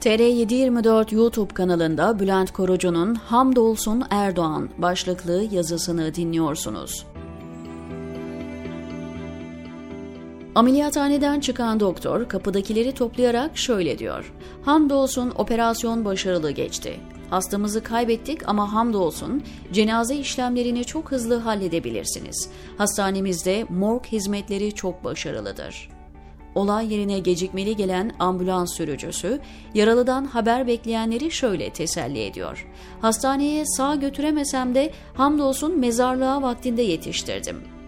TR724 YouTube kanalında Bülent Korucu'nun Hamdolsun Erdoğan başlıklı yazısını dinliyorsunuz. Ameliyathaneden çıkan doktor kapıdakileri toplayarak şöyle diyor. Hamdolsun operasyon başarılı geçti. Hastamızı kaybettik ama hamdolsun cenaze işlemlerini çok hızlı halledebilirsiniz. Hastanemizde morg hizmetleri çok başarılıdır. Olay yerine gecikmeli gelen ambulans sürücüsü, yaralıdan haber bekleyenleri şöyle teselli ediyor. Hastaneye sağ götüremesem de hamdolsun mezarlığa vaktinde yetiştirdim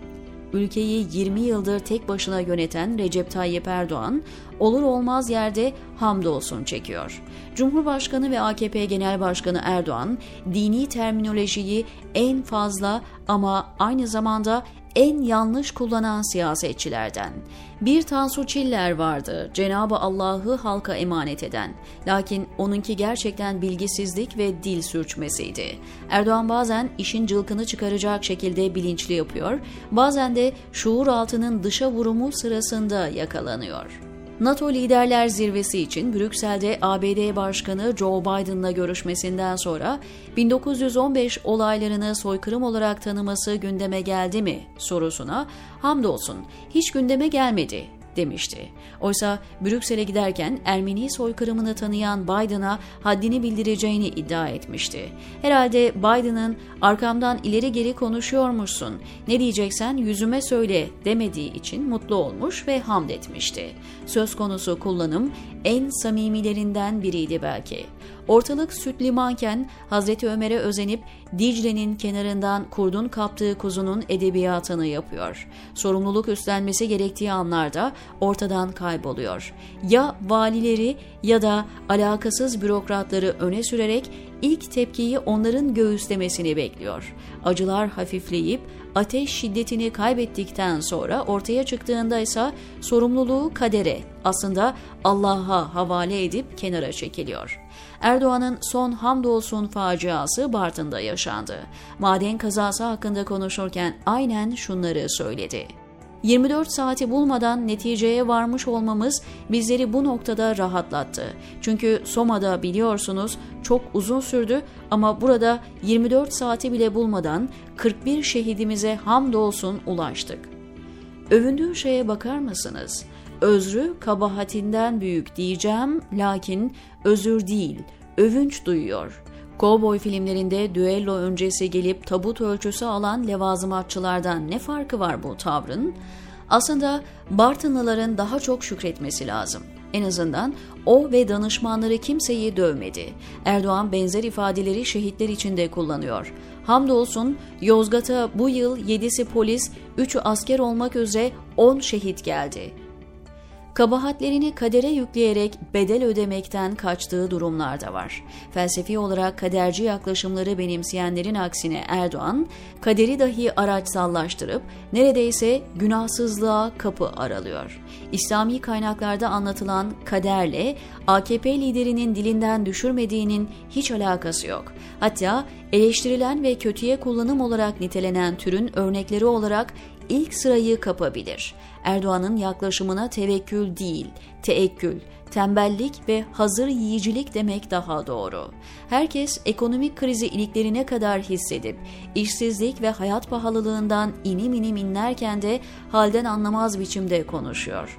ülkeyi 20 yıldır tek başına yöneten Recep Tayyip Erdoğan, olur olmaz yerde hamdolsun çekiyor. Cumhurbaşkanı ve AKP Genel Başkanı Erdoğan, dini terminolojiyi en fazla ama aynı zamanda en yanlış kullanan siyasetçilerden. Bir Tansu Çiller vardı, Cenabı Allah'ı halka emanet eden. Lakin onunki gerçekten bilgisizlik ve dil sürçmesiydi. Erdoğan bazen işin cılkını çıkaracak şekilde bilinçli yapıyor, bazen de şuur altının dışa vurumu sırasında yakalanıyor. NATO Liderler Zirvesi için Brüksel'de ABD Başkanı Joe Biden'la görüşmesinden sonra 1915 olaylarını soykırım olarak tanıması gündeme geldi mi sorusuna hamdolsun hiç gündeme gelmedi demişti. Oysa Brüksel'e giderken Ermeni soykırımını tanıyan Biden'a haddini bildireceğini iddia etmişti. Herhalde Biden'ın arkamdan ileri geri konuşuyormuşsun, ne diyeceksen yüzüme söyle demediği için mutlu olmuş ve hamd etmişti. Söz konusu kullanım en samimilerinden biriydi belki. Ortalık süt limanken Hazreti Ömer'e özenip Dicle'nin kenarından kurdun kaptığı kuzunun edebiyatını yapıyor. Sorumluluk üstlenmesi gerektiği anlarda ortadan kayboluyor. Ya valileri ya da alakasız bürokratları öne sürerek ilk tepkiyi onların göğüslemesini bekliyor. Acılar hafifleyip ateş şiddetini kaybettikten sonra ortaya çıktığında ise sorumluluğu kadere, aslında Allah'a havale edip kenara çekiliyor. Erdoğan'ın son hamdolsun faciası Bartın'da yaşandı. Maden kazası hakkında konuşurken aynen şunları söyledi. 24 saati bulmadan neticeye varmış olmamız bizleri bu noktada rahatlattı. Çünkü Soma'da biliyorsunuz çok uzun sürdü ama burada 24 saati bile bulmadan 41 şehidimize hamdolsun ulaştık. Övündüğü şeye bakar mısınız? Özrü kabahatinden büyük diyeceğim lakin özür değil, övünç duyuyor. Kovboy filmlerinde düello öncesi gelip tabut ölçüsü alan levazımatçılardan ne farkı var bu tavrın? Aslında Bartınlıların daha çok şükretmesi lazım. En azından o ve danışmanları kimseyi dövmedi. Erdoğan benzer ifadeleri şehitler için de kullanıyor. Hamdolsun Yozgat'a bu yıl 7'si polis, 3'ü asker olmak üzere 10 şehit geldi kabahatlerini kadere yükleyerek bedel ödemekten kaçtığı durumlar da var. Felsefi olarak kaderci yaklaşımları benimseyenlerin aksine Erdoğan, kaderi dahi araçsallaştırıp neredeyse günahsızlığa kapı aralıyor. İslami kaynaklarda anlatılan kaderle AKP liderinin dilinden düşürmediğinin hiç alakası yok. Hatta eleştirilen ve kötüye kullanım olarak nitelenen türün örnekleri olarak ilk sırayı kapabilir. Erdoğan'ın yaklaşımına tevekkül değil, teekkül, tembellik ve hazır yiyicilik demek daha doğru. Herkes ekonomik krizi iliklerine kadar hissedip işsizlik ve hayat pahalılığından inim inim inlerken de halden anlamaz biçimde konuşuyor.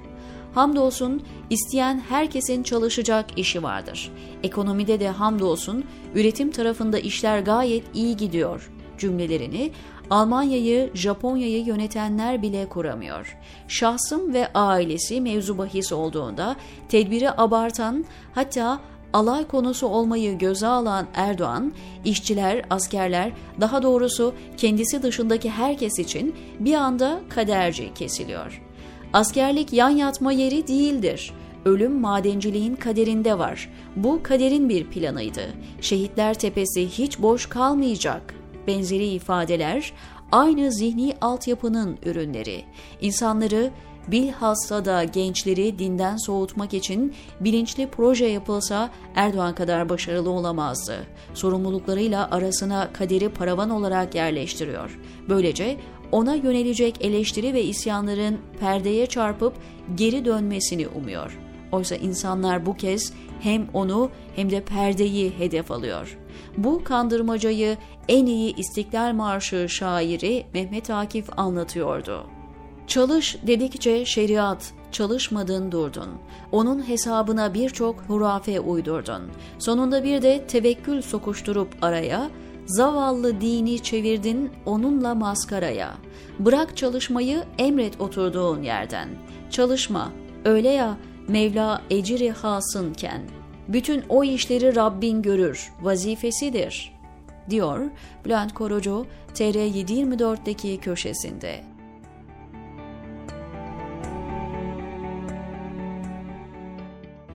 Hamdolsun isteyen herkesin çalışacak işi vardır. Ekonomide de hamdolsun üretim tarafında işler gayet iyi gidiyor cümlelerini Almanya'yı, Japonya'yı yönetenler bile kuramıyor. Şahsım ve ailesi mevzu bahis olduğunda tedbiri abartan hatta alay konusu olmayı göze alan Erdoğan, işçiler, askerler, daha doğrusu kendisi dışındaki herkes için bir anda kaderci kesiliyor. Askerlik yan yatma yeri değildir. Ölüm madenciliğin kaderinde var. Bu kaderin bir planıydı. Şehitler Tepesi hiç boş kalmayacak benzeri ifadeler aynı zihni altyapının ürünleri. İnsanları bilhassa da gençleri dinden soğutmak için bilinçli proje yapılsa Erdoğan kadar başarılı olamazdı. Sorumluluklarıyla arasına kaderi paravan olarak yerleştiriyor. Böylece ona yönelecek eleştiri ve isyanların perdeye çarpıp geri dönmesini umuyor. Oysa insanlar bu kez hem onu hem de perdeyi hedef alıyor. Bu kandırmacayı en iyi İstiklal Marşı şairi Mehmet Akif anlatıyordu. Çalış dedikçe şeriat, çalışmadın durdun. Onun hesabına birçok hurafe uydurdun. Sonunda bir de tevekkül sokuşturup araya, zavallı dini çevirdin onunla maskaraya. Bırak çalışmayı emret oturduğun yerden. Çalışma, öyle ya Mevla eciri hasınken. Bütün o işleri Rabbin görür, vazifesidir, diyor Bülent Korucu TR724'deki köşesinde.